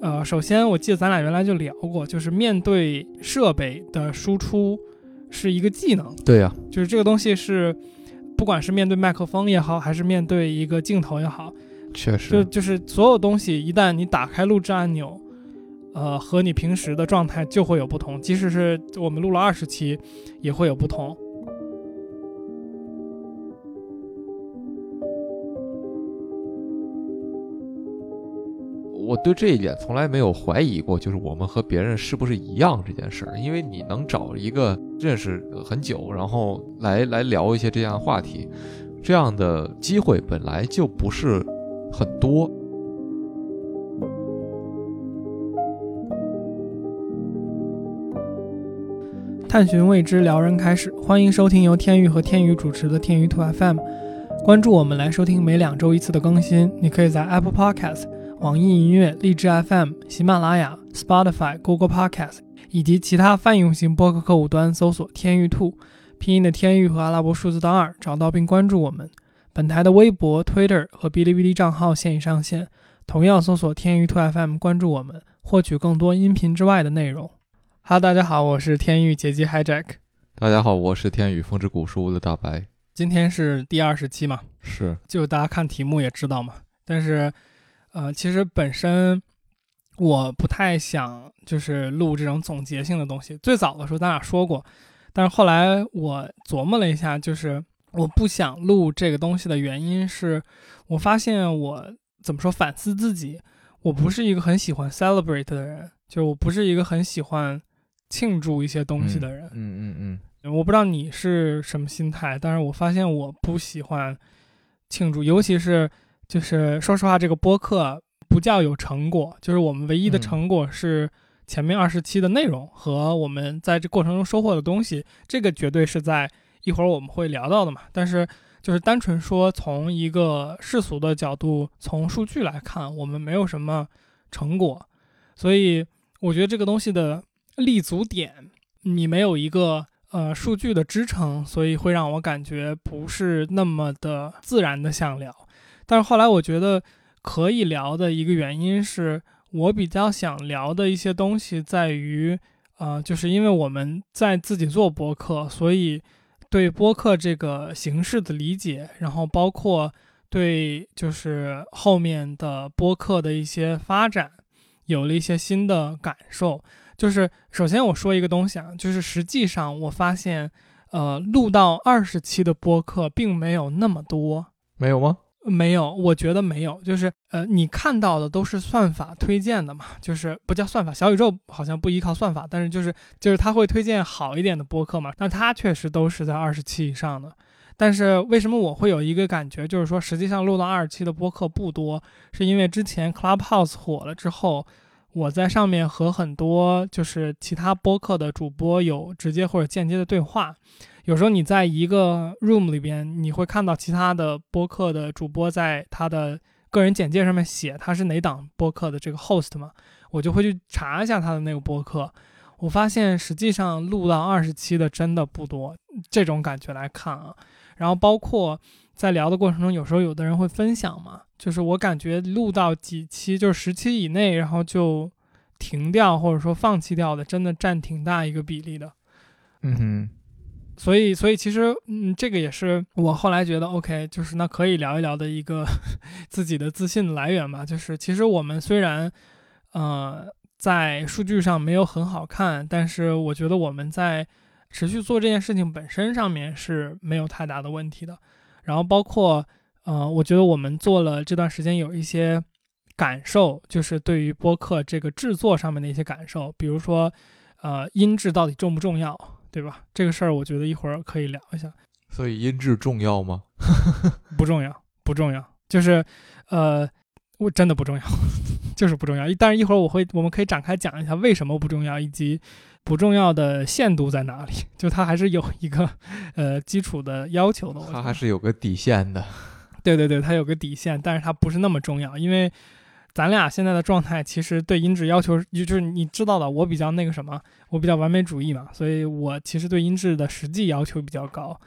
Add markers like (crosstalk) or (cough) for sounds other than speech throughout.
呃，首先我记得咱俩原来就聊过，就是面对设备的输出是一个技能，对呀、就是这个东西是，不管是面对麦克风也好，还是面对一个镜头也好，确实，就就是所有东西一旦你打开录制按钮，呃，和你平时的状态就会有不同，即使是我们录了二十期，也会有不同。对这一点从来没有怀疑过，就是我们和别人是不是一样这件事儿。因为你能找一个认识很久，然后来来聊一些这样的话题，这样的机会本来就不是很多。探寻未知，撩人开始。欢迎收听由天宇和天宇主持的天宇兔 FM，关注我们来收听每两周一次的更新。你可以在 Apple Podcast、网易音乐、荔枝 FM、喜马拉雅、Spotify、Google Podcast 以及其他泛用型播客客户端搜索“天宇兔”，拼音的天宇和阿拉伯数字的二，找到并关注我们。本台的微博、Twitter 和哔哩哔哩账号现已上线，同样搜索“天宇兔 FM” 关注我们，获取更多音频之外的内容。哈，大家好，我是天宇杰基 Hijack，大家好，我是天宇风之谷书屋的大白，今天是第二十期嘛，是就大家看题目也知道嘛。但是，呃，其实本身我不太想就是录这种总结性的东西。最早的时候咱俩说过，但是后来我琢磨了一下，就是我不想录这个东西的原因是，我发现我怎么说反思自己，我不是一个很喜欢 celebrate 的人，就是我不是一个很喜欢庆祝一些东西的人。嗯嗯嗯，我不知道你是什么心态，但是我发现我不喜欢庆祝，尤其是就是说实话，这个播客不叫有成果，就是我们唯一的嗯成果是前面二十期的内容和我们在这过程中收获的东西，这个绝对是在一会儿我们会聊到的嘛。但是就是单纯说从一个世俗的角度，从数据来看，我们没有什么成果，所以我觉得这个东西的立足点，你没有一个呃数据的支撑，所以会让我感觉不是那么的自然的想聊。但是后来我觉得可以聊的一个原因是我比较想聊的一些东西在于，呃，就是因为我们在自己做播客，所以对播客这个形式的理解，然后包括对就是后面的播客的一些发展，有了一些新的感受。就是首先我说一个东西啊，就是实际上我发现，呃，录到二十期的播客并没有那么多，没有吗？没有，我觉得没有，就是呃，你看到的都是算法推荐的嘛，就是不叫算法，小宇宙好像不依靠算法，但是就是就是它会推荐好一点的播客嘛，那它确实都是在二十期以上的。但是为什么我会有一个感觉，就是说实际上录到二十期的播客不多，是因为之前 Clubhouse 火了之后，我在上面和很多就是其他播客的主播有直接或者间接的对话。有时候你在一个 room 里边，你会看到其他的播客的主播在他的个人简介上面写他是哪档播客的这个 host 嘛，我就会去查一下他的那个播客。我发现实际上录到二十期的真的不多，这种感觉来看啊。然后包括在聊的过程中，有时候有的人会分享嘛，就是我感觉录到几期，就是十期以内，然后就停掉或者说放弃掉的，真的占挺大一个比例的。嗯哼，所以，所以其实，嗯，这个也是我后来觉得 OK，就是那可以聊一聊的一个 (laughs) 自己的自信的来源吧。就是其实我们虽然，呃，在数据上没有很好看，但是我觉得我们在持续做这件事情本身上面是没有太大的问题的。然后包括，呃，我觉得我们做了这段时间有一些感受，就是对于播客这个制作上面的一些感受，比如说，呃，音质到底重不重要？对吧？这个事儿我觉得一会儿可以聊一下。所以音质重要吗？(laughs) 不重要，不重要，就是，呃，我真的不重要，(laughs) 就是不重要。但是一会儿我会，我们可以展开讲一下为什么不重要，以及不重要的限度在哪里。(laughs) 就它还是有一个 (laughs) 呃基础的要求的。它还是有个底线的。对对对，它有个底线，但是它不是那么重要，因为咱俩现在的状态其实对音质要求，就是你知道的，我比较那个什么，我比较完美主义嘛，所以我其实对音质的实际要求比较高。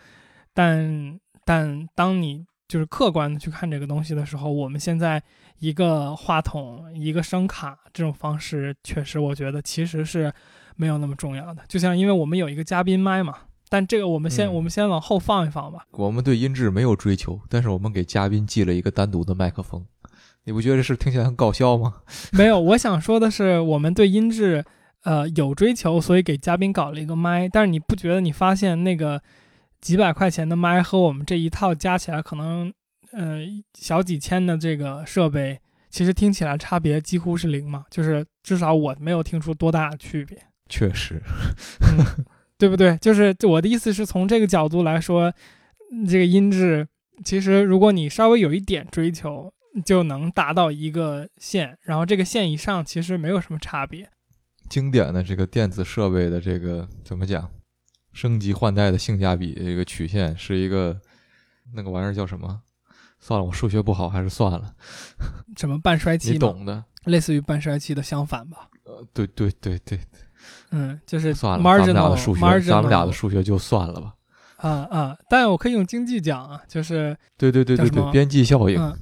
但但当你就是客观的去看这个东西的时候，我们现在一个话筒、一个声卡这种方式，确实我觉得其实是没有那么重要的。就像因为我们有一个嘉宾麦嘛，但这个我们先、嗯我们先往后放一放吧。我们对音质没有追求，但是我们给嘉宾寄了一个单独的麦克风，你不觉得这事听起来很搞笑吗？(laughs) 没有，我想说的是，我们对音质呃有追求，所以给嘉宾搞了一个麦。但是你不觉得你发现那个几百块钱的麦和我们这一套加起来可能呃小几千的这个设备，其实听起来差别几乎是零嘛？就是至少我没有听出多大的区别。确实，嗯，对不对？就是我的意思是从这个角度来说，嗯这个音质其实如果你稍微有一点追求，就能达到一个线，然后这个线以上其实没有什么差别。经典的这个电子设备的这个怎么讲，升级换代的性价比这个曲线是一个那个玩意儿叫什么？算了，我数学不好，还是算了。什么半衰期你，懂的。类似于半衰期的相反吧。呃，对对对对，嗯，就是算了，咱们俩 marginal 的数学，marginal 咱们俩的数学就算了吧。啊啊，但我可以用经济讲啊，就是对对对对对，边际效应。嗯，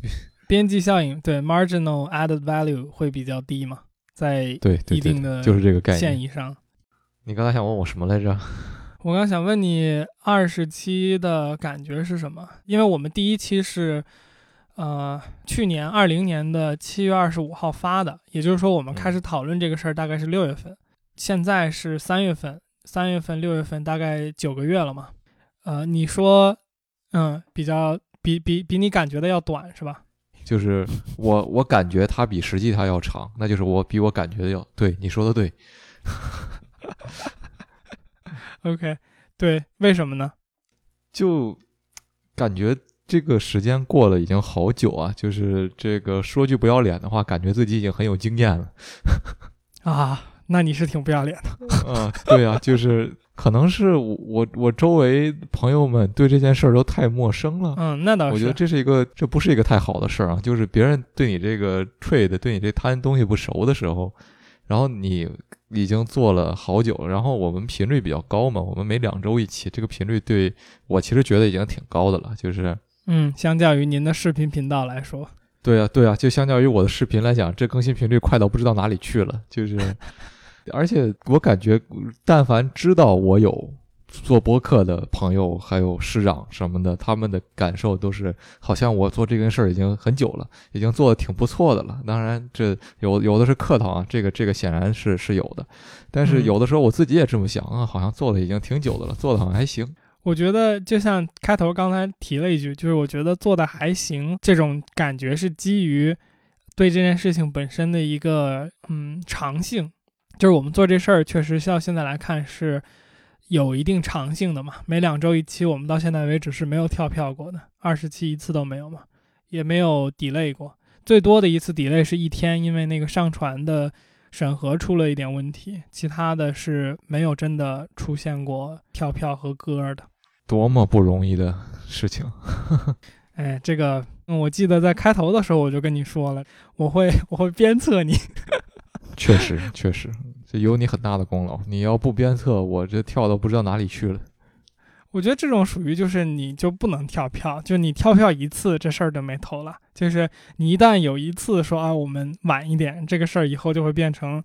边际效应，对 marginal added value 会比较低嘛，在一定的就是这个概念。线以上。你刚才想问我什么来着？(laughs) 我刚想问你二十期的感觉是什么？因为我们第一期是，呃，去年二零年的七月二十五号发的，也就是说我们开始讨论这个事儿大概是六月份，现在是三月份，三月份六月份大概九个月了嘛。呃，你说，嗯，比较比比比你感觉的要短是吧？(laughs) 就是我我感觉它比实际它要长，那就是我比我感觉的要对。你说的对，OK，对，为什么呢？就感觉这个时间过了已经好久啊。就是这个说句不要脸的话，感觉自己已经很有经验了。(laughs) 啊，那你是挺不要脸的。嗯，(laughs) 对啊，就是可能是我我我周围朋友们对这件事儿都太陌生了。嗯，那倒是。我觉得这是一个，这不是一个太好的事儿啊。就是别人对你这个 trade，对你这摊东西不熟的时候，然后你已经做了好久了，然后我们频率比较高嘛，我们每两周一期，这个频率对我其实觉得已经挺高的了。就是嗯，相较于您的视频频道来说，对啊，对啊，就相较于我的视频来讲，这更新频率快到不知道哪里去了。就是，而且我感觉，但凡知道我有做播客的朋友，还有师长什么的，他们的感受都是，好像我做这件事儿已经很久了，已经做的挺不错的了。当然，这有有的是客套啊，这个这个显然是是有的，但是嗯有的时候我自己也这么想啊，好像做的已经挺久的了，做的好像还行。我觉得就像开头刚才提了一句，就是我觉得做的还行，这种感觉是基于对这件事情本身的一个嗯长性，就是我们做这事儿确实到现在来看是有一定长性的嘛。每两周一期，我们到现在为止是没有跳票过的，二十期一次都没有嘛，也没有 delay 过，最多的一次 delay 是一天，因为那个上传的审核出了一点问题，其他的是没有真的出现过跳票和歌的。多么不容易的事情！(laughs) 哎，这个，嗯，我记得在开头的时候我就跟你说了，我会我会鞭策你。(laughs) 确实，确实，这有你很大的功劳。你要不鞭策，我这跳到不知道哪里去了。我觉得这种属于就是你就不能跳票，就你跳票一次这事儿就没头了。就是你一旦有一次说啊我们晚一点，这个事儿以后就会变成，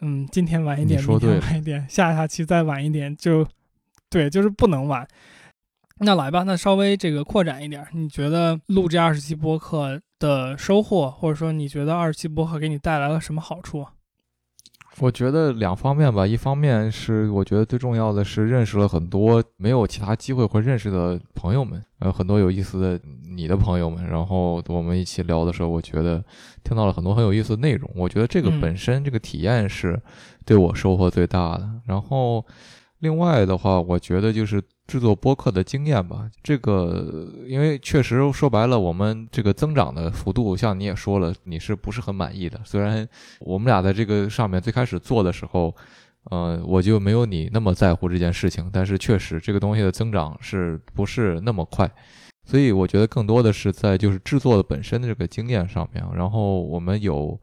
嗯，今天晚一点，明天你说对晚一点，下下期再晚一点，就对，就是不能晚。那来吧，那稍微这个扩展一点，你觉得录这二十期播客的收获，或者说你觉得二十期播客给你带来了什么好处？我觉得两方面吧，一方面是我觉得最重要的是认识了很多没有其他机会会认识的朋友们，呃，很多有意思的你的朋友们，然后我们一起聊的时候，我觉得听到了很多很有意思的内容。我觉得这个嗯本身这个体验是对我收获最大的。然后另外的话，我觉得就是制作播客的经验吧。这个因为确实说白了，我们这个增长的幅度，像你也说了，你是不是很满意的？虽然我们俩在这个上面最开始做的时候，呃，我就没有你那么在乎这件事情，但是确实这个东西的增长是不是那么快？所以我觉得更多的是在就是制作的本身的这个经验上面，然后我们有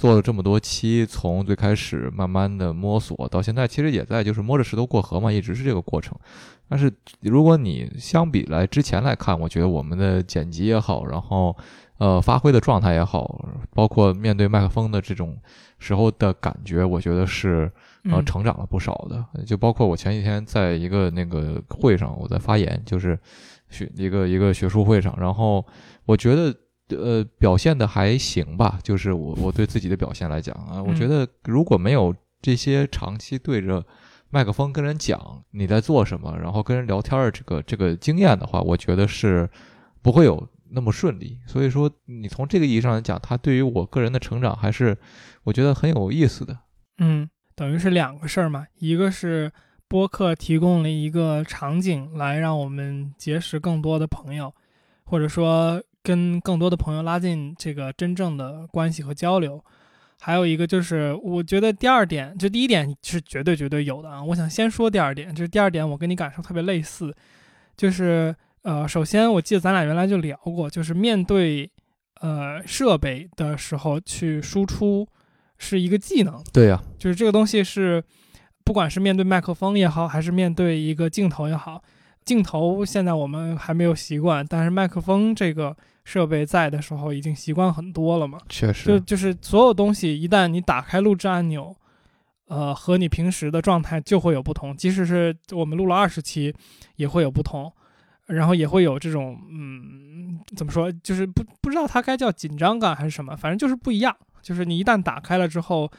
做了这么多期，从最开始慢慢的摸索到现在，其实也在就是摸着石头过河嘛，一直是这个过程。但是如果你相比来之前来看，我觉得我们的剪辑也好，然后呃发挥的状态也好，包括面对麦克风的这种时候的感觉，我觉得是呃嗯成长了不少的。就包括我前几天在一个那个会上，我在发言，就是学一个一个学术会上，然后我觉得。呃，表现的还行吧，就是我我对自己的表现来讲啊，我觉得如果没有这些长期对着麦克风跟人讲你在做什么，然后跟人聊天儿这个这个经验的话，我觉得是不会有那么顺利。所以说，你从这个意义上来讲，它对于我个人的成长还是我觉得很有意思的。嗯，等于是两个事儿嘛，一个是播客提供了一个场景来让我们结识更多的朋友，或者说跟更多的朋友拉近这个真正的关系和交流。还有一个就是，我觉得第二点，就第一点是绝对绝对有的啊。我想先说第二点，就是第二点我跟你感受特别类似，就是呃，首先我记得咱俩原来就聊过，就是面对呃设备的时候去输出是一个技能，对呀、就是这个东西是，不管是面对麦克风也好，还是面对一个镜头也好，镜头现在我们还没有习惯，但是麦克风这个设备在的时候已经习惯很多了嘛。确实，就就是所有东西，一旦你打开录制按钮，呃，和你平时的状态就会有不同。即使是我们录了二十期，也会有不同，然后也会有这种嗯，怎么说，就是不不知道它该叫紧张感还是什么，反正就是不一样。就是你一旦打开了之后，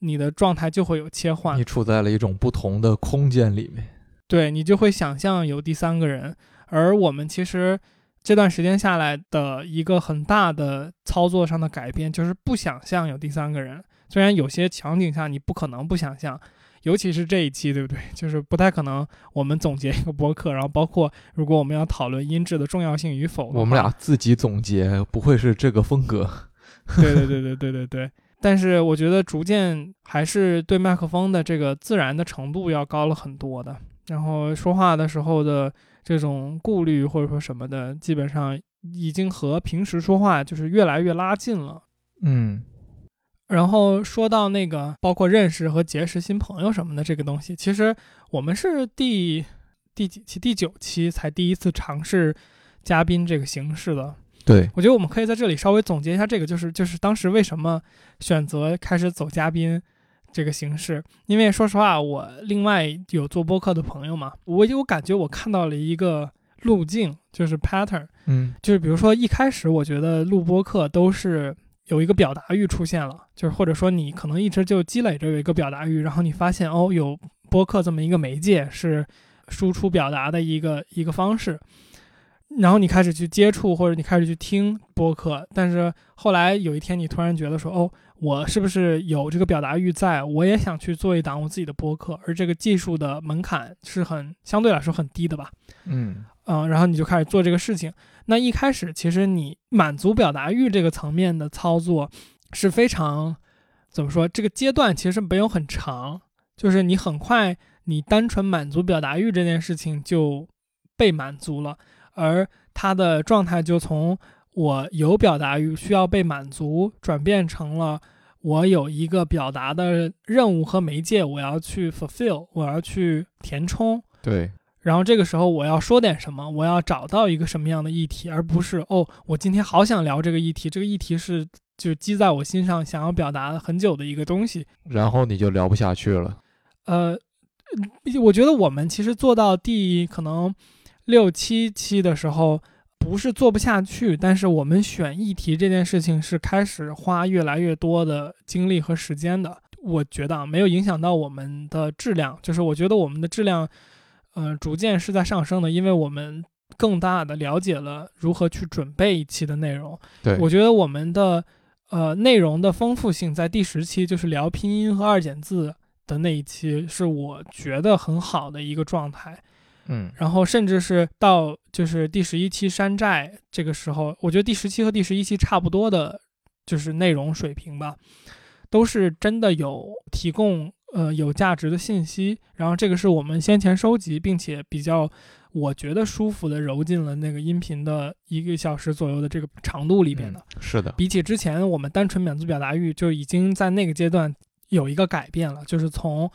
你的状态就会有切换你，处在了一种不同的空间里面。对你就会想象有第三个人。而我们其实这段时间下来的一个很大的操作上的改变，就是不想象有第三个人。虽然有些场景下你不可能不想象，尤其是这一期，对不对？(laughs) 就是不太可能我们总结一个播客，然后包括如果我们要讨论音质的重要性与否，我们俩自己总结，不会是这个风格。(laughs) 对对对对对对对。但是我觉得逐渐还是对麦克风的这个自然的程度要高了很多的，然后说话的时候的这种顾虑或者说什么的，基本上已经和平时说话就是越来越拉近了。嗯，然后说到那个包括认识和结识新朋友什么的这个东西，其实我们是第第几期第九期才第一次尝试嘉宾这个形式的。对，我觉得我们可以在这里稍微总结一下这个，就是就是当时为什么选择开始走嘉宾这个形式。因为说实话，我另外有做播客的朋友嘛，我有感觉我看到了一个路径，就是 pattern，嗯，就是比如说一开始我觉得录播客都是有一个表达欲出现了，就是或者说你可能一直就积累着有一个表达欲，然后你发现哦有播客这么一个媒介是输出表达的一个一个方式，然后你开始去接触或者你开始去听播客，但是后来有一天你突然觉得说哦。我是不是有这个表达欲在？我也想去做一档我自己的播客，而这个技术的门槛是很相对来说很低的吧？嗯，嗯，然后你就开始做这个事情。那一开始其实你满足表达欲这个层面的操作是非常怎么说？这个阶段其实没有很长，就是你很快你单纯满足表达欲这件事情就被满足了，而他的状态就从我有表达欲需要被满足，转变成了我有一个表达的任务和媒介，我要去 fulfill，我要去填充。对，然后这个时候我要说点什么，我要找到一个什么样的议题，而不是哦，我今天好想聊这个议题，这个议题是就积在我心上想要表达很久的一个东西。然后你就聊不下去了。呃，我觉得我们其实做到第可能六七期的时候，不是做不下去，但是我们选议题这件事情是开始花越来越多的精力和时间的。我觉得啊，没有影响到我们的质量，就是我觉得我们的质量，呃，逐渐是在上升的，因为我们更大的了解了如何去准备一期的内容。对，我觉得我们的呃内容的丰富性在第十期就是聊拼音和二简字的那一期，是我觉得很好的一个状态。嗯，然后甚至是到就是第十一期山寨这个时候，我觉得第十期和第十一期差不多的，就是内容水平吧，都是真的有提供呃有价值的信息。然后这个是我们先前收集并且比较我觉得舒服的揉进了那个音频的一个小时左右的这个长度里边的。是的，比起之前我们单纯满足表达欲，就已经在那个阶段有一个改变了，就是从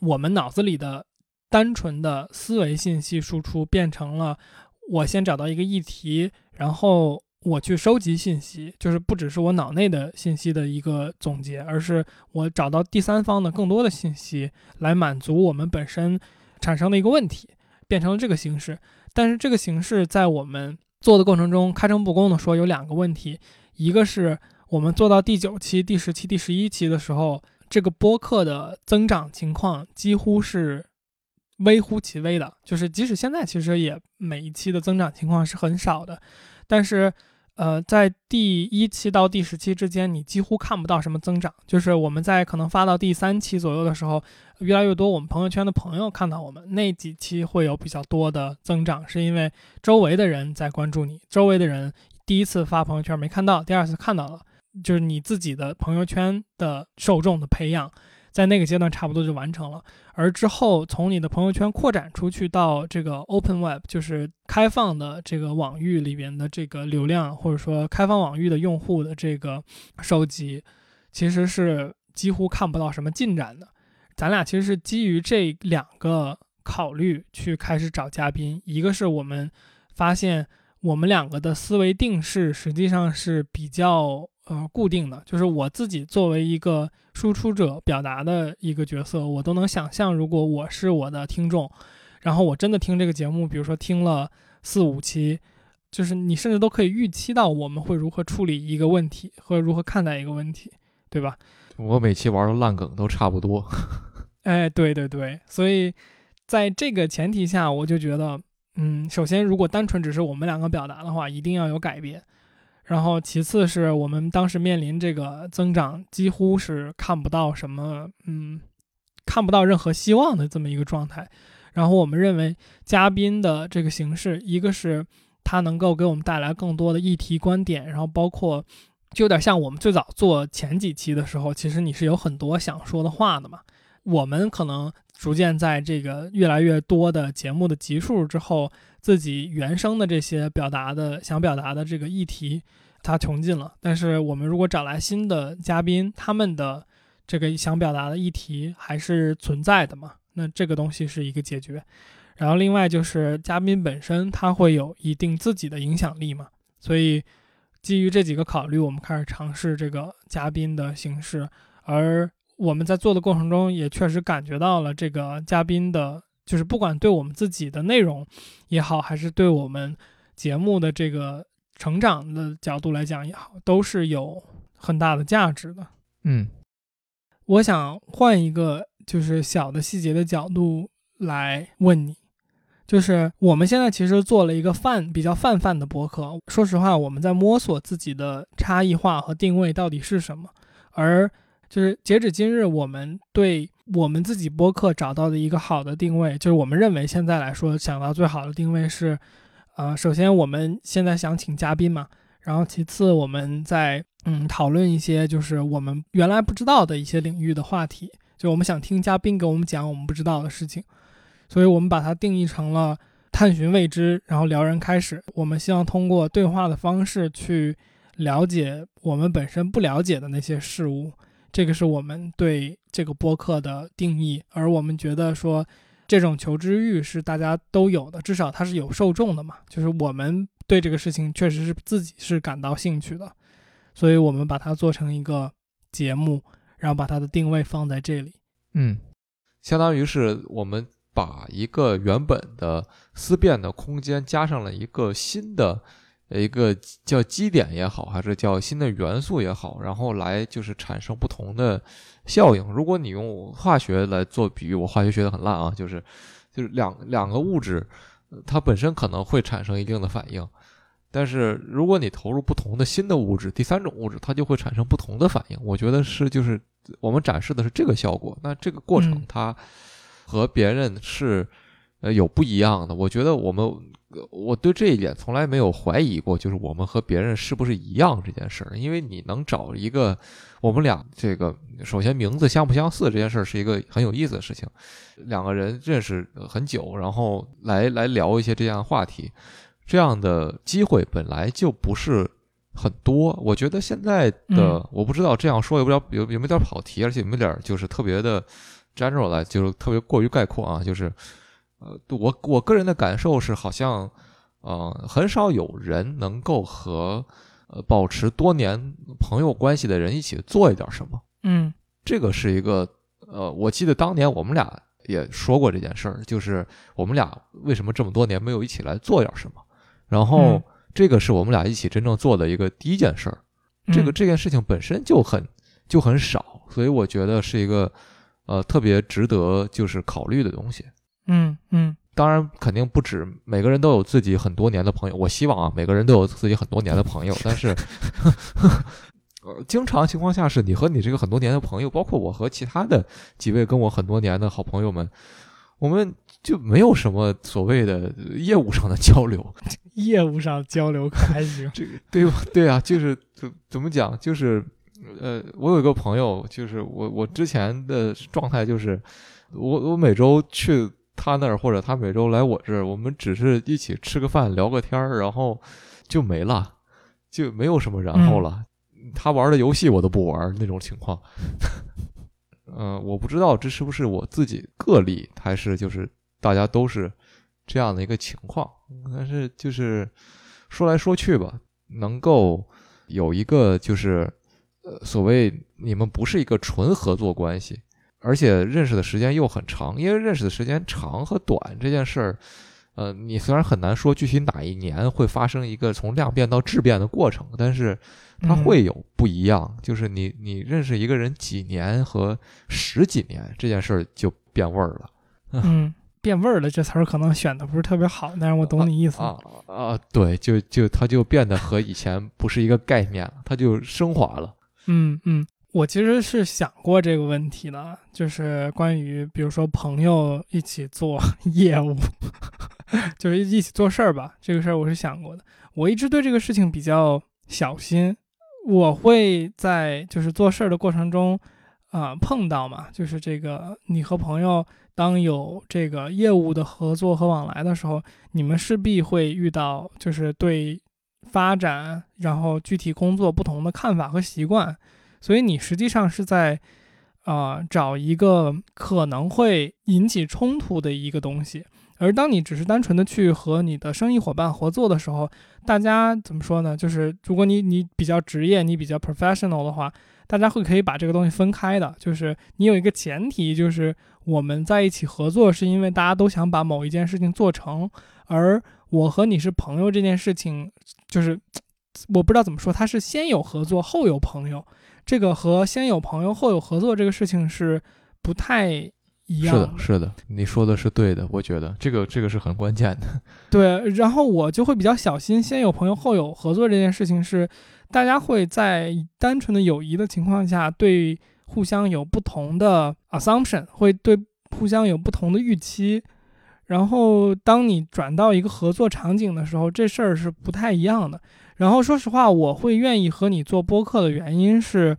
我们脑子里的单纯的思维信息输出变成了我先找到一个议题，然后。我去收集信息，就是不只是我脑内的信息的一个总结，而是我找到第三方的更多的信息来满足我们本身产生的一个问题，变成了这个形式。但是这个形式在我们做的过程中，开诚布公的说，有两个问题：一个是我们做到第九期、第十期、第十一期的时候，这个播客的增长情况几乎是微乎其微的，就是即使现在其实也每一期的增长情况是很少的，但是。呃，在第一期到第十期之间，你几乎看不到什么增长。就是我们在可能发到第三期左右的时候，越来越多我们朋友圈的朋友看到我们那几期会有比较多的增长，是因为周围的人在关注你，周围的人第一次发朋友圈没看到，第二次看到了，就是你自己的朋友圈的受众的培养。在那个阶段差不多就完成了，而之后从你的朋友圈扩展出去到这个 Open Web，就是开放的这个网域里边的这个流量，或者说开放网域的用户的这个收集，其实是几乎看不到什么进展的。咱俩其实是基于这两个考虑去开始找嘉宾，一个是我们发现我们两个的思维定式实际上是比较。呃，固定的就是我自己作为一个输出者表达的一个角色，我都能想象，如果我是我的听众，然后我真的听这个节目，比如说听了四五期，就是你甚至都可以预期到我们会如何处理一个问题，和如何看待一个问题，对吧？我每期玩的烂梗都差不多。(laughs) 哎，对对对，所以在这个前提下，我就觉得，嗯，首先如果单纯只是我们两个表达的话，一定要有改变。然后，其次是我们当时面临这个增长，几乎是看不到什么，嗯，看不到任何希望的这么一个状态。然后，我们认为嘉宾的这个形式，一个是他能够给我们带来更多的议题观点，然后包括就有点像我们最早做前几期的时候，其实你是有很多想说的话的嘛。我们可能逐渐在这个越来越多的节目的集数之后。自己原生的这些表达的想表达的这个议题，它穷尽了。但是我们如果找来新的嘉宾，他们的这个想表达的议题还是存在的嘛？那这个东西是一个解决。然后另外就是嘉宾本身他会有一定自己的影响力嘛？所以基于这几个考虑，我们开始尝试这个嘉宾的形式。而我们在做的过程中，也确实感觉到了这个嘉宾的。就是不管对我们自己的内容也好，还是对我们节目的这个成长的角度来讲也好，都是有很大的价值的。嗯，我想换一个就是小的细节的角度来问你，就是我们现在其实做了一个泛比较泛泛的博客，说实话，我们在摸索自己的差异化和定位到底是什么，而就是截止今日，我们对。我们自己播客找到的一个好的定位，就是我们认为现在来说想到最好的定位是，呃，首先我们现在想请嘉宾嘛，然后其次我们在嗯讨论一些就是我们原来不知道的一些领域的话题，就我们想听嘉宾给我们讲我们不知道的事情，所以我们把它定义成了探寻未知，然后撩人开始。我们希望通过对话的方式去了解我们本身不了解的那些事物。这个是我们对这个播客的定义，而我们觉得说，这种求知欲是大家都有的，至少它是有受众的嘛。就是我们对这个事情确实是自己是感到兴趣的，所以我们把它做成一个节目，然后把它的定位放在这里。嗯，相当于是我们把一个原本的思辨的空间加上了一个新的。一个叫基点也好，还是叫新的元素也好，然后来就是产生不同的效应。如果你用化学来做比喻，我化学学的很烂啊，就是就是两两个物质，它本身可能会产生一定的反应，但是如果你投入不同的新的物质，第三种物质，它就会产生不同的反应。我觉得是就是我们展示的是这个效果。那这个过程它和别人是呃有不一样的。我觉得我们我对这一点从来没有怀疑过，就是我们和别人是不是一样这件事儿。因为你能找一个我们俩这个，首先名字相不相似这件事儿是一个很有意思的事情。两个人认识很久，然后来来聊一些这样的话题，这样的机会本来就不是很多。我觉得现在的我不知道这样说有不有有有没有点跑题，而且有没有点就是特别的 general 来，就是特别过于概括啊，就是。呃，我我个人的感受是，好像，呃，很少有人能够和呃保持多年朋友关系的人一起做一点什么。嗯，这个是一个，呃，我记得当年我们俩也说过这件事儿，就是我们俩为什么这么多年没有一起来做点什么。然后，这个是我们俩一起真正做的一个第一件事儿。这个这件事情本身就很就很少，所以我觉得是一个呃特别值得就是考虑的东西。嗯嗯，当然肯定不止，每个人都有自己很多年的朋友。我希望啊，每个人都有自己很多年的朋友。(laughs) 但是，呃，经常情况下是你和你这个很多年的朋友，包括我和其他的几位跟我很多年的好朋友们，我们就没有什么所谓的业务上的交流。(laughs) 业务上交流可还行？这个对 (laughs) 对啊，就是怎怎么讲？就是呃，我有一个朋友，就是我我之前的状态就是，我我每周去。他那儿或者他每周来我这儿，我们只是一起吃个饭聊个天儿，然后就没了，就没有什么然后了。他玩的游戏我都不玩那种情况。嗯，我不知道这是不是我自己个例，还是就是大家都是这样的一个情况。但是就是说来说去吧，能够有一个就是呃所谓你们不是一个纯合作关系。而且认识的时间又很长，因为认识的时间长和短这件事儿，呃，你虽然很难说具体哪一年会发生一个从量变到质变的过程，但是它会有不一样。就是你你认识一个人几年和十几年这件事儿就变味儿了。(laughs) 嗯，变味儿了这词儿可能选的不是特别好，但是我懂你意思啊啊，对，就就它就变得和以前不是一个概念了，它就升华了。嗯嗯。我其实是想过这个问题的，就是关于比如说朋友一起做 (laughs) 业务，(laughs) 就是一起做事儿吧。这个事儿我是想过的。我一直对这个事情比较小心，我会在就是做事儿的过程中，啊碰到嘛，就是这个你和朋友当有这个业务的合作和往来的时候，你们势必会遇到就是对发展然后具体工作不同的看法和习惯。所以你实际上是在，啊，找一个可能会引起冲突的一个东西。而当你只是单纯的去和你的生意伙伴合作的时候，大家怎么说呢？就是如果你你比较职业，你比较 professional 的话，大家会可以把这个东西分开的。就是你有一个前提，就是我们在一起合作是因为大家都想把某一件事情做成。而我和你是朋友这件事情，就是我不知道怎么说，它是先有合作后有朋友。这个和先有朋友后有合作这个事情是不太一样。是的，是的，你说的是对的，我觉得这个这个是很关键的。(laughs) 对，然后我就会比较小心，先有朋友后有合作这件事情是，大家会在单纯的友谊的情况下，对互相有不同的 assumption，会对互相有不同的预期，然后当你转到一个合作场景的时候，这事儿是不太一样的。然后说实话，我会愿意和你做播客的原因是，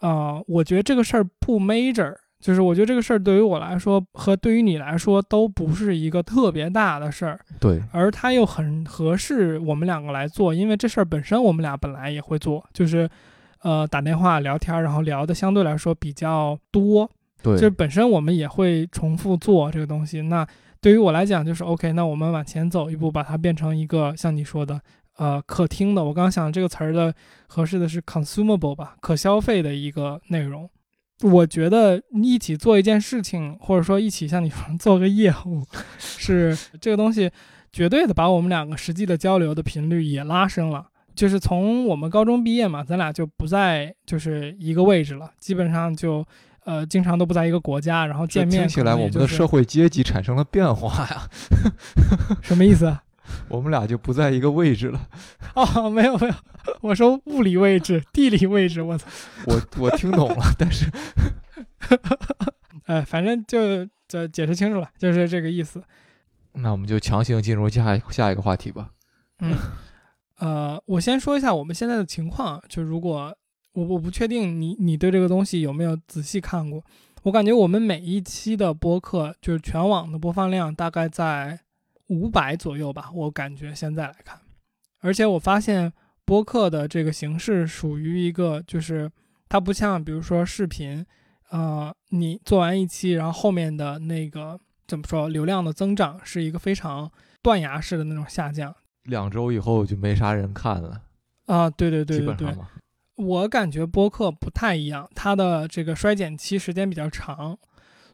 呃，我觉得这个事儿不 major，就是我觉得这个事儿对于我来说和对于你来说都不是一个特别大的事儿。对。而它又很合适我们两个来做，因为这事儿本身我们俩本来也会做，就是，呃，打电话聊天，然后聊的相对来说比较多。对。就本身我们也会重复做这个东西。那对于我来讲，就是 OK，那我们往前走一步，把它变成一个像你说的。呃，可听的，我刚刚想这个词儿的合适的是 consumable 吧，可消费的一个内容。我觉得一起做一件事情，或者说一起像你说做个业务，是 (laughs) 这个东西绝对的把我们两个实际的交流的频率也拉升了。就是从我们高中毕业嘛，咱俩就不在就是一个位置了，基本上就呃经常都不在一个国家，然后见面。听起来我们的社会阶级产生了变化呀？(laughs) 什么意思？我们俩就不在一个位置了，哦，没有没有，我说物理位置、地理位置，我操，我我听懂了，但是，哎，反正就就解释清楚了，就是这个意思。那我们就强行进入下下一个话题吧。嗯，呃，我先说一下我们现在的情况，就如果我我不确定你你对这个东西有没有仔细看过，我感觉我们每一期的播客就是全网的播放量大概在五百左右吧，我感觉现在来看，而且我发现播客的这个形式属于一个就是它不像比如说视频，呃，你做完一期，然后后面的那个。怎么说？流量的增长是一个非常断崖式的那种下降，两周以后就没啥人看了啊！对对对对对，我感觉播客不太一样，它的这个衰减期时间比较长，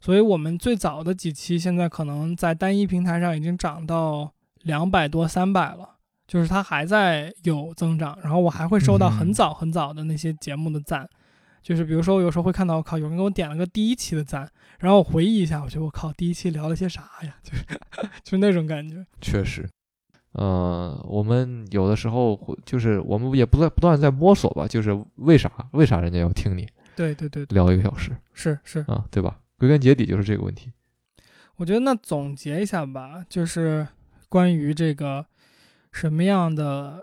所以我们最早的几期现在可能在单一平台上已经涨到两百多、三百了，就是它还在有增长，然后我还会收到很早很早的那些节目的赞。就是比如说，我有时候会看到，我靠，有人给我点了个第一期的赞，然后我回忆一下，我觉得我靠，第一期聊了些啥呀？(laughs) 就是就是那种感觉。确实，呃，我们有的时候会，就是我们也不断不断在摸索吧，就是为啥为啥人家要听你？对对对，聊一个小时，是是啊，对吧？归根结底就是这个问题。我觉得那总结一下吧，就是关于这个什么样的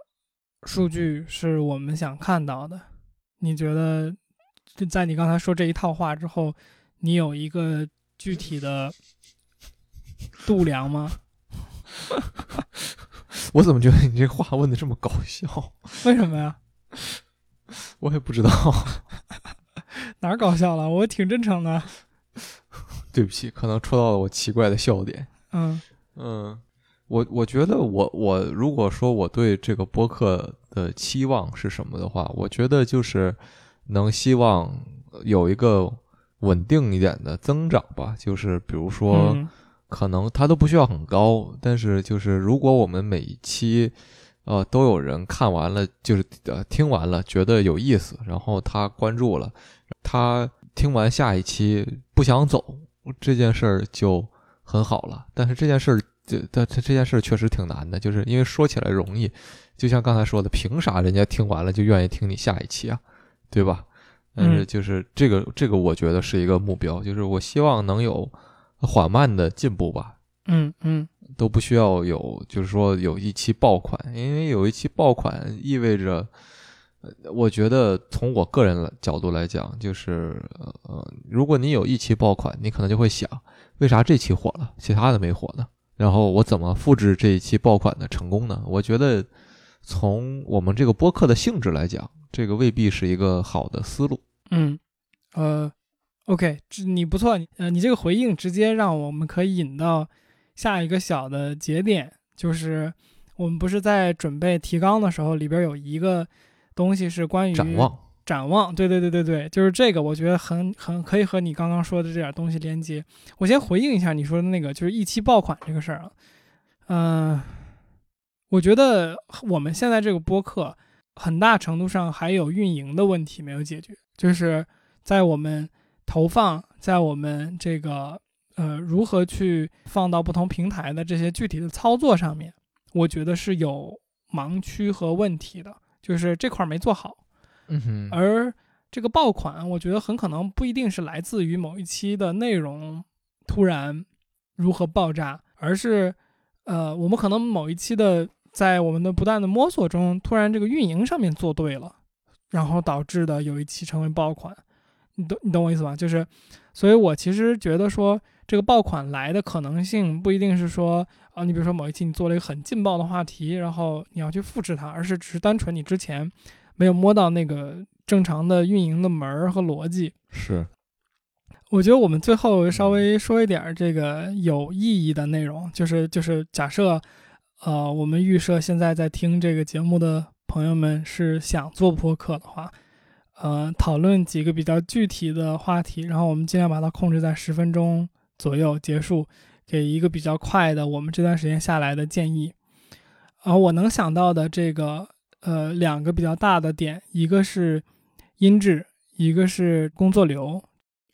数据是我们想看到的？你觉得？就在你刚才说这一套话之后，你有一个具体的度量吗？(laughs) 我怎么觉得你这话问的这么搞笑？(laughs) 为什么呀？我也不知道，(laughs) 哪儿搞笑了？我挺真诚的。(laughs) 对不起，可能戳到了我奇怪的笑点。嗯嗯，我我觉得我我如果说我对这个播客的期望是什么的话，我觉得就是。能希望有一个稳定一点的增长吧，就是比如说，可能它都不需要很高，但是就是如果我们每一期，呃，都有人看完了，就是呃听完了觉得有意思，然后他关注了，他听完下一期不想走，这件事儿就很好了。但是这件事儿，这这这件事儿确实挺难的，就是因为说起来容易，就像刚才说的，凭啥人家听完了就愿意听你下一期啊？对吧？但是就是这个，这个我觉得是一个目标，就是我希望能有缓慢的进步吧。嗯嗯，都不需要有，就是说有一期爆款，因为有一期爆款意味着，我觉得从我个人角度来讲，就是呃，如果你有一期爆款，你可能就会想，为啥这期火了，其他的没火呢？然后我怎么复制这一期爆款的成功呢？我觉得从我们这个播客的性质来讲。这个未必是一个好的思路。嗯，呃，OK，你不错，呃，你这个回应直接让我们可以引到下一个小的节点，就是我们不是在准备提纲的时候，里边有一个东西是关于展望，展望，对对对对对，就是这个，我觉得很很可以和你刚刚说的这点东西连接。我先回应一下你说的那个，就是一期爆款这个事儿啊，嗯，我觉得我们现在这个播客。很大程度上还有运营的问题没有解决，就是在我们投放，在我们这个呃如何去放到不同平台的这些具体的操作上面，我觉得是有盲区和问题的，就是这块没做好。嗯哼。而这个爆款，我觉得很可能不一定是来自于某一期的内容突然如何爆炸，而是呃我们可能某一期的。在我们的不断的摸索中，突然这个运营上面做对了，然后导致的有一期成为爆款，你懂你懂我意思吧？就是，所以我其实觉得说这个爆款来的可能性不一定是说啊，你比如说某一期你做了一个很劲爆的话题，然后你要去复制它，而是只是单纯你之前没有摸到那个正常的运营的门儿和逻辑。是，我觉得我们最后稍微说一点这个有意义的内容，就是就是假设。呃，我们预设现在在听这个节目的朋友们是想做播客的话，呃，讨论几个比较具体的话题，然后我们尽量把它控制在十分钟左右结束，给一个比较快的我们这段时间下来的建议。啊，我能想到的这个呃两个比较大的点，一个是音质，一个是工作流。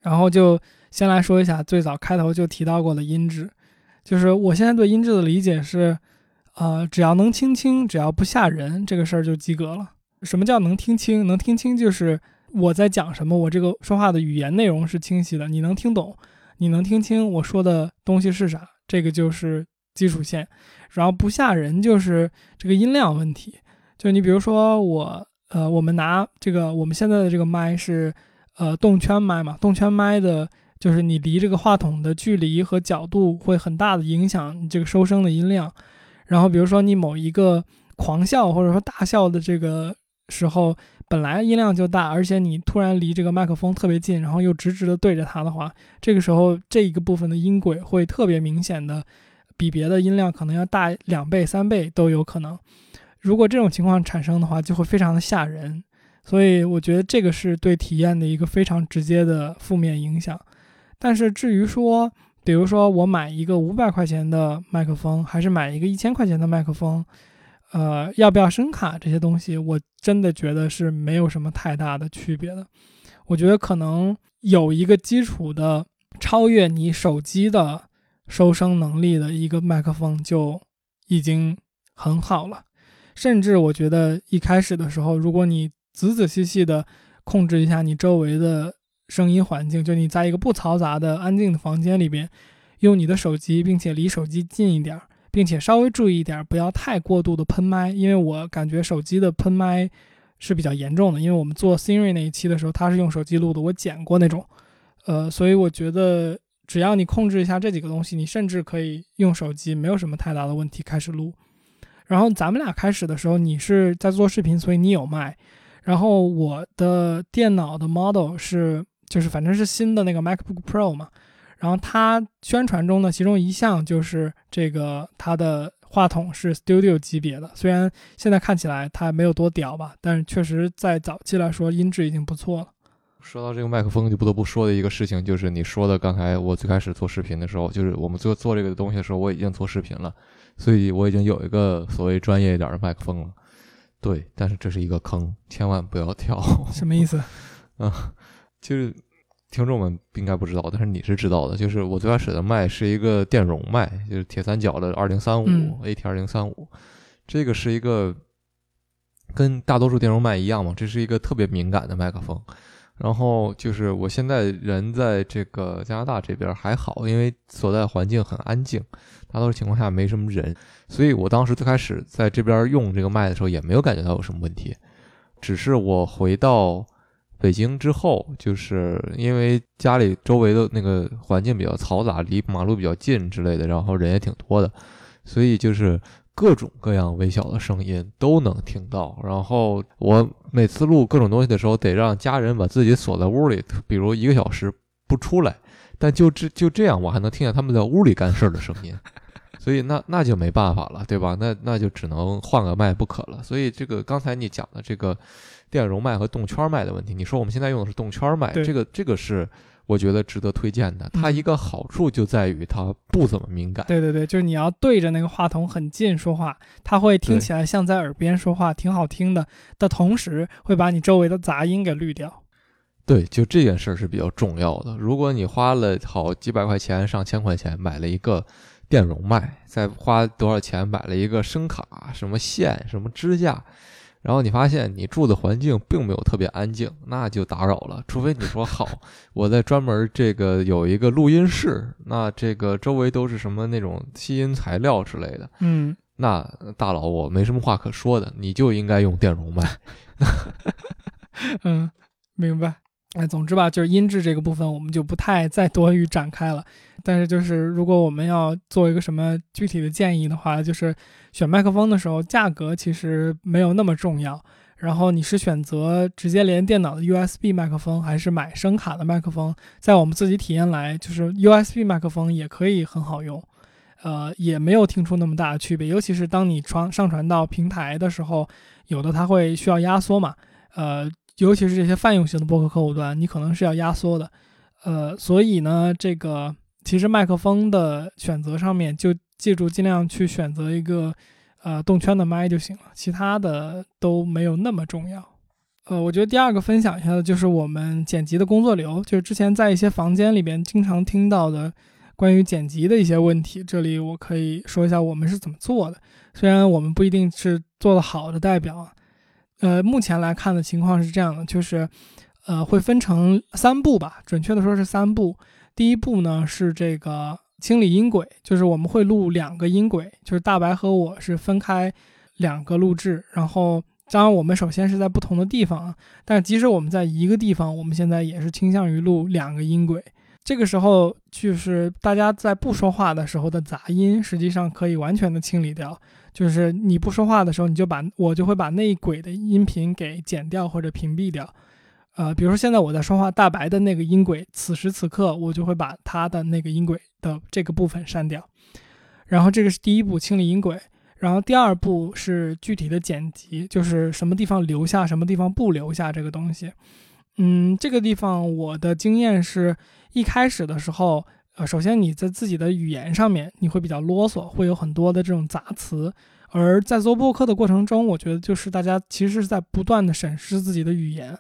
然后就先来说一下最早开头就提到过的音质，就是我现在对音质的理解是。呃，只要能听清，只要不吓人，这个事儿就及格了。什么叫能听清？能听清就是我在讲什么，我这个说话的语言内容是清晰的，你能听懂，你能听清我说的东西是啥，这个就是基础线，然后不吓人就是这个音量问题。就你比如说我，呃，我们拿这个我们现在的这个麦是，呃，动圈麦嘛，动圈麦的，就是你离这个话筒的距离和角度会很大的影响你这个收声的音量。然后比如说你某一个狂笑或者说大笑的这个时候。本来音量就大，而且你突然离这个麦克风特别近，然后又直直的对着它的话，这个时候这一个部分的音轨会特别明显的，比别的音量可能要大两倍、三倍都有可能。如果这种情况产生的话，就会非常的吓人。所以我觉得这个是对体验的一个非常直接的负面影响。但是至于说，比如说我买一个五百块钱的麦克风，还是买一个一千块钱的麦克风？呃，要不要声卡这些东西，我真的觉得是没有什么太大的区别的。我觉得可能有一个基础的超越你手机的收声能力的一个麦克风就已经很好了。甚至我觉得一开始的时候，如果你仔仔细细的控制一下你周围的声音环境，就你在一个不嘈杂的安静的房间里边，用你的手机，并且离手机近一点儿。并且稍微注意一点，不要太过度的喷麦，因为我感觉手机的喷麦是比较严重的。因为我们做 Siri 那一期的时候，他是用手机录的，我剪过那种，呃，所以我觉得只要你控制一下这几个东西，你甚至可以用手机，没有什么太大的问题开始录。然后咱们俩开始的时候，你是在做视频，所以你有麦，然后我的电脑的 model 是就是反正是新的那个 MacBook Pro 嘛。然后它宣传中的其中一项就是这个，它的话筒是 Studio 级别的。虽然现在看起来它没有多屌吧，但是确实在早期来说音质已经不错了。说到这个麦克风，就不得不说的一个事情，就是你说的刚才我最开始做视频的时候，就是我们做做这个东西的时候，我已经做视频了，所以我已经有一个所谓专业一点的麦克风了。对，但是这是一个坑，千万不要跳。什么意思？(laughs) 啊，就是。听众们应该不知道，但是你是知道的。就是我最开始的麦是一个电容麦，就是铁三角的二零三五 AT 二零三五，这个是一个跟大多数电容麦一样嘛，这是一个特别敏感的麦克风。然后就是我现在人在这个加拿大这边还好，因为所在环境很安静，大多数情况下没什么人，所以我当时最开始在这边用这个麦的时候也没有感觉到有什么问题，只是我回到。北京之后，就是因为家里周围的那个环境比较嘈杂，离马路比较近之类的，然后人也挺多的，所以就是各种各样微小的声音都能听到。然后我每次录各种东西的时候，得让家人把自己锁在屋里，比如一个小时不出来，但就这就这样，我还能听见他们在屋里干事儿的声音，所以那那就没办法了，对吧？那那就只能换个麦不可了。所以这个刚才你讲的这个。电容麦和动圈麦的问题，你说我们现在用的是动圈麦，这个这个是我觉得值得推荐的。它一个好处就在于它不怎么敏感。对对对，就是你要对着那个话筒很近说话，它会听起来像在耳边说话，挺好听的。的同时会把你周围的杂音给滤掉。对，就这件事儿是比较重要的。如果你花了好几百块钱、上千块钱买了一个电容麦，再花多少钱买了一个声卡、什么线、什么支架。然后你发现你住的环境并没有特别安静，那就打扰了。除非你说好，我在专门这个有一个录音室，那这个周围都是什么那种吸音材料之类的，嗯，那大佬我没什么话可说的，你就应该用电容麦。(laughs) 嗯，明白。哎，总之吧，就是音质这个部分，我们就不太再多于展开了。但是，就是如果我们要做一个什么具体的建议的话，就是选麦克风的时候，价格其实没有那么重要。然后，你是选择直接连电脑的 USB 麦克风，还是买声卡的麦克风？在我们自己体验来，就是 USB 麦克风也可以很好用，呃，也没有听出那么大的区别。尤其是当你传上传到平台的时候，有的它会需要压缩嘛，呃。尤其是这些泛用型的播客客户端，你可能是要压缩的，呃，所以呢，这个其实麦克风的选择上面就记住尽量去选择一个呃动圈的麦就行了，其他的都没有那么重要。呃，我觉得第二个分享一下的就是我们剪辑的工作流，就是之前在一些房间里边经常听到的关于剪辑的一些问题，这里我可以说一下我们是怎么做的，虽然我们不一定是做的好的代表。呃，目前来看的情况是这样的，就是，呃，会分成三步吧，准确的说是三步。第一步呢是这个清理音轨，就是我们会录两个音轨，就是大白和我是分开两个录制，然后当然我们首先是在不同的地方，但即使我们在一个地方，我们现在也是倾向于录两个音轨。这个时候就是大家在不说话的时候的杂音，实际上可以完全的清理掉。就是你不说话的时候，你就把我就会把那一轨的音频给剪掉或者屏蔽掉。呃，比如说现在我在说话，大白的那个音轨，此时此刻我就会把它的那个音轨的这个部分删掉。然后这个是第一步清理音轨，然后第二步是具体的剪辑，就是什么地方留下，什么地方不留下这个东西。嗯，这个地方我的经验是一开始的时候，呃，首先你在自己的语言上面你会比较啰嗦，会有很多的这种杂词。而在做播客的过程中，我觉得就是大家其实是在不断的审视自己的语言。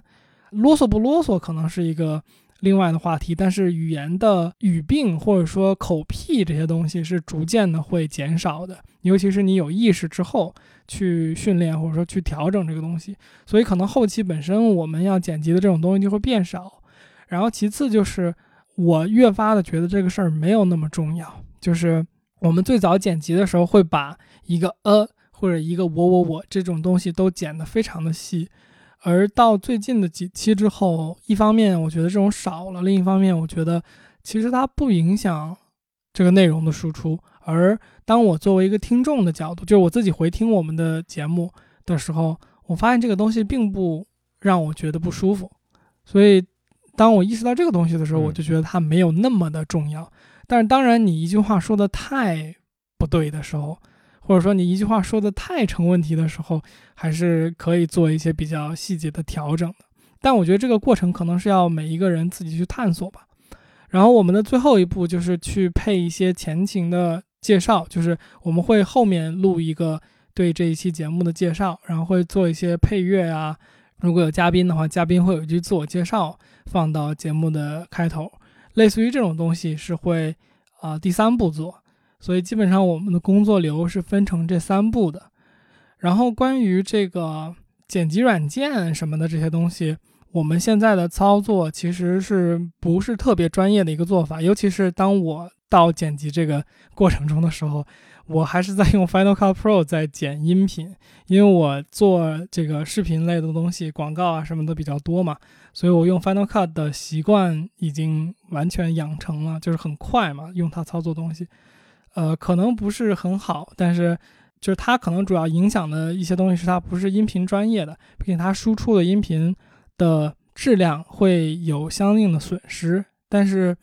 啰嗦不啰嗦可能是一个另外的话题，但是语言的语病或者说口癖这些东西是逐渐的会减少的，尤其是你有意识之后去训练或者说去调整这个东西，所以可能后期本身我们要剪辑的这种东西就会变少。然后其次就是我越发的觉得这个事儿没有那么重要，就是我们最早剪辑的时候会把一个呃或者一个我我我这种东西都剪得非常的细。而到最近的几期之后，一方面我觉得这种少了，另一方面我觉得其实它不影响这个内容的输出。而当我作为一个听众的角度，就是我自己回听我们的节目的时候，我发现这个东西并不让我觉得不舒服。所以当我意识到这个东西的时候，我就觉得它没有那么的重要。但是当然，你一句话说的太不对的时候，或者说你一句话说的太成问题的时候，还是可以做一些比较细节的调整的。但我觉得这个过程可能是要每一个人自己去探索吧。然后我们的最后一步就是去配一些前情的介绍，就是我们会后面录一个对这一期节目的介绍，然后会做一些配乐啊。如果有嘉宾的话，嘉宾会有一句自我介绍放到节目的开头，类似于这种东西是会啊第三步做。所以基本上我们的工作流是分成这三步的，然后关于这个剪辑软件什么的这些东西，我们现在的操作其实是不是特别专业的一个做法，尤其是当我到剪辑这个过程中的时候，我还是在用 Final Cut Pro 在剪音频，因为我做这个视频类的东西，广告啊什么的比较多嘛，所以我用 Final Cut 的习惯已经完全养成了，就是很快嘛，用它操作东西。呃，可能不是很好，但是就是它可能主要影响的一些东西是它不是音频专业的，并且它输出的音频的质量会有相应的损失。但是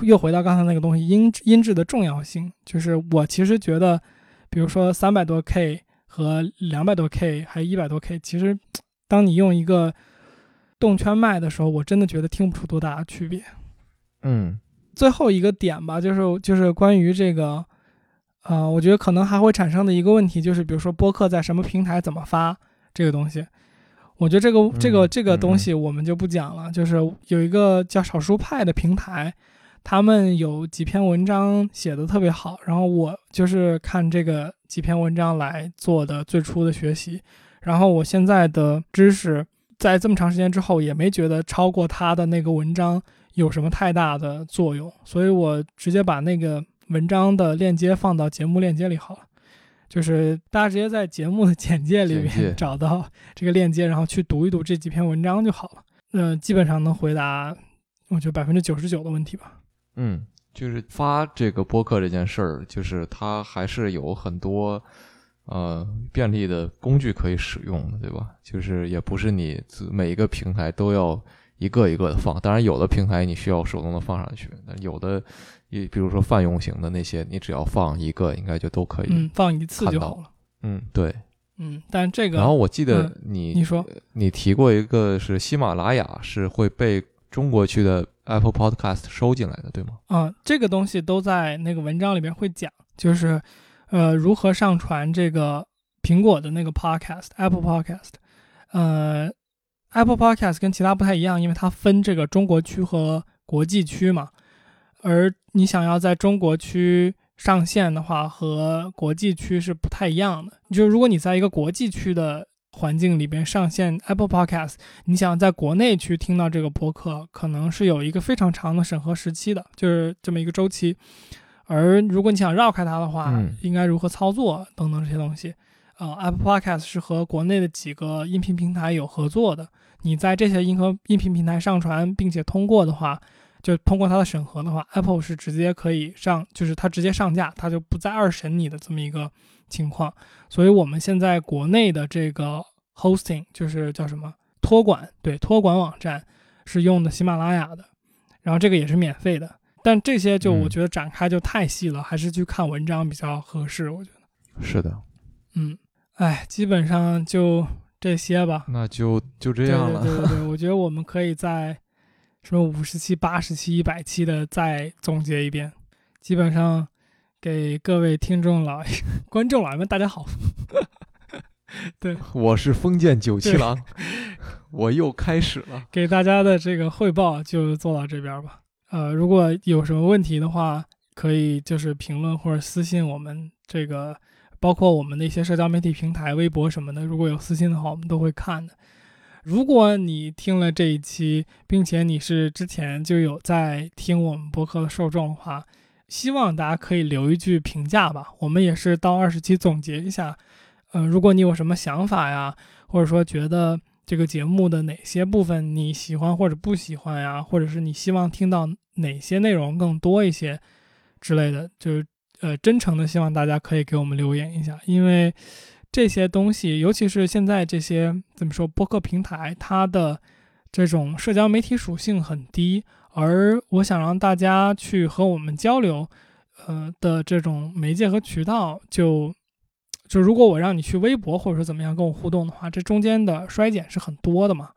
又回到刚才那个东西，音音质的重要性，就是我其实觉得，比如说三百多 K 和两百多 K 还有一百多 K，其实当你用一个动圈麦的时候，我真的觉得听不出多大的区别。嗯。最后一个点吧，就是就是关于这个，呃，我觉得可能还会产生的一个问题，就是比如说播客在什么平台怎么发这个东西，我觉得这个这个这个东西我们就不讲了。就是有一个叫少数派的平台，他们有几篇文章写的特别好，然后我就是看这个几篇文章来做的最初的学习，然后我现在的知识在这么长时间之后也没觉得超过他的那个文章。有什么太大的作用？所以我直接把那个文章的链接放到节目链接里好了，就是大家直接在节目的 (laughs) 简介里面 (laughs) 找到这个链接，然后去读一读这几篇文章就好了。嗯，基本上能回答，我觉得百分之九十九的问题吧。嗯，就是发这个播客这件事儿，就是它还是有很多呃便利的工具可以使用的，对吧？就是也不是你每一个平台都要。一个一个的放，当然有的平台你需要手动的放上去，那有的，你比如说泛用型的那些，你只要放一个，应该就都可以。嗯，放一次就好了。嗯，对。嗯，但这个。然后我记得你你说你提过一个是喜马拉雅是会被中国区的 Apple Podcast 收进来的，对吗？啊，这个东西都在那个文章里面会讲，就是呃如何上传这个苹果的那个 Podcast Apple Podcast，呃。Apple Podcast 跟其他不太一样，因为它分这个中国区和国际区嘛。而你想要在中国区上线的话，和国际区是不太一样的。就是如果你在一个国际区的环境里边上线 Apple Podcast，你想在国内去听到这个播客，可能是有一个非常长的审核时期的，就是这么一个周期。而如果你想绕开它的话，嗯应该如何操作等等这些东西。呃，Apple Podcast 是和国内的几个音频平台有合作的，你在这些音和音频平台上传并且通过的话，就通过它的审核的话，Apple 是直接可以上，就是它直接上架，它就不再二审你的这么一个情况。所以我们现在国内的这个 hosting 就是叫什么托管，对，托管网站是用的喜马拉雅的，然后这个也是免费的。但这些就嗯我觉得展开就太细了，还是去看文章比较合适。我觉得，是的，嗯，哎，基本上就这些吧。那就就这样了。对对对对，我觉得我们 (laughs) 可以在什么五十期、八十期、一百期的再总结一遍，基本上给各位听众老爷 (laughs) 观众老爷们大家好。对我是封建九七郎，(laughs) 我又开始了。给大家的这个汇报就做到这边吧。呃，如果有什么问题的话，可以就是评论或者私信我们这个，包括我们的一些社交媒体平台、微博什么的。如果有私信的话，我们都会看的。如果你听了这一期，并且你是之前就有在听我们播客的受众的话，希望大家可以留一句评价吧。我们也是到二十期总结一下。呃，如果你有什么想法呀，或者说觉得这个节目的哪些部分你喜欢或者不喜欢呀，或者是你希望听到哪些内容更多一些之类的，就是呃，真诚的希望大家可以给我们留言一下，因为这些东西，尤其是现在这些怎么说，播客平台它的这种社交媒体属性很低，而我想让大家去和我们交流，呃的这种媒介和渠道就。就如果我让你去微博或者说怎么样跟我互动的话，这中间的衰减是很多的嘛，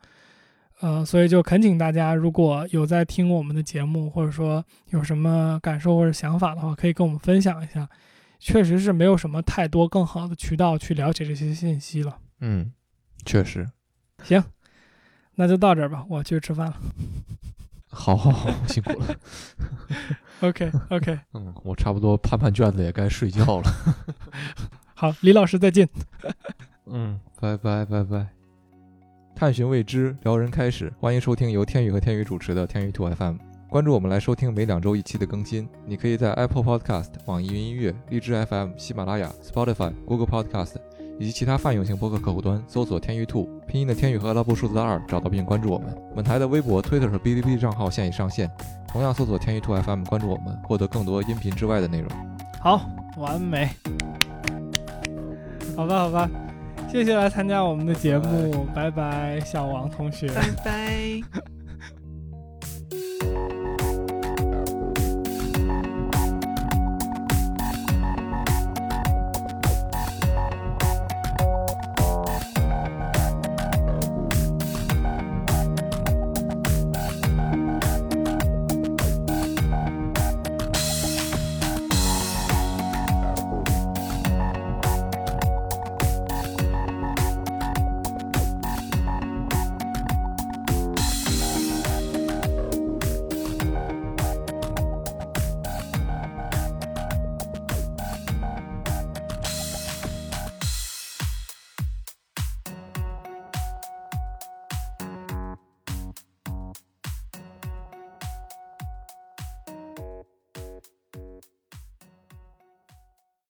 呃，所以就恳请大家，如果有在听我们的节目，或者说有什么感受或者想法的话，可以跟我们分享一下。确实是没有什么太多更好的渠道去了解这些信息了。嗯，确实。行，那就到这儿吧，我去吃饭了。(laughs) 好好好，辛苦了。OK OK，(laughs) 嗯，我差不多判判卷子也该睡觉了。(laughs) 好，李老师再见。嗯，拜拜拜拜。探寻未知，撩人开始，欢迎收听由天宇和天宇主持的天宇兔 FM。关注我们来收听每两周一期的更新。你可以在 Apple Podcast、网易云音乐、荔枝 FM、喜马拉雅、Spotify、Google Podcast 以及其他泛用型播客客户端搜索“天宇兔”拼音的天宇和阿拉伯数字的二，找到并关注我们。本台的微博、Twitter 和哔哩哔哩账号现已上线，同样搜索“天宇兔 FM” 关注我们，获得更多音频之外的内容。好，完美。好吧，好吧，谢谢来参加我们的节目，拜拜，小王同学。拜拜。